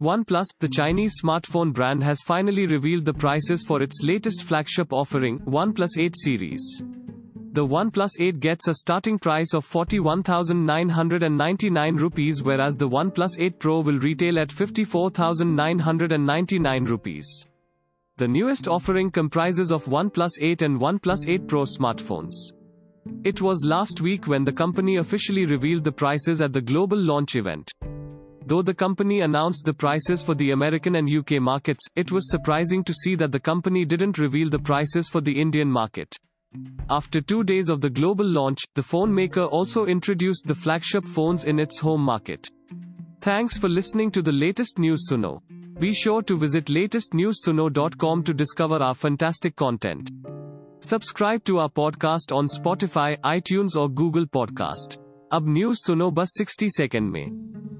OnePlus, the Chinese smartphone brand has finally revealed the prices for its latest flagship offering, OnePlus 8 series. The OnePlus 8 gets a starting price of 41,999 rupees whereas the OnePlus 8 Pro will retail at 54,999 rupees. The newest offering comprises of OnePlus 8 and OnePlus 8 Pro smartphones. It was last week when the company officially revealed the prices at the global launch event. Though the company announced the prices for the American and UK markets, it was surprising to see that the company didn't reveal the prices for the Indian market. After two days of the global launch, the phone maker also introduced the flagship phones in its home market. Thanks for listening to the latest news Suno. Be sure to visit latestnewssuno.com to discover our fantastic content. Subscribe to our podcast on Spotify, iTunes or Google Podcast. अब news सुनो बस 60 second में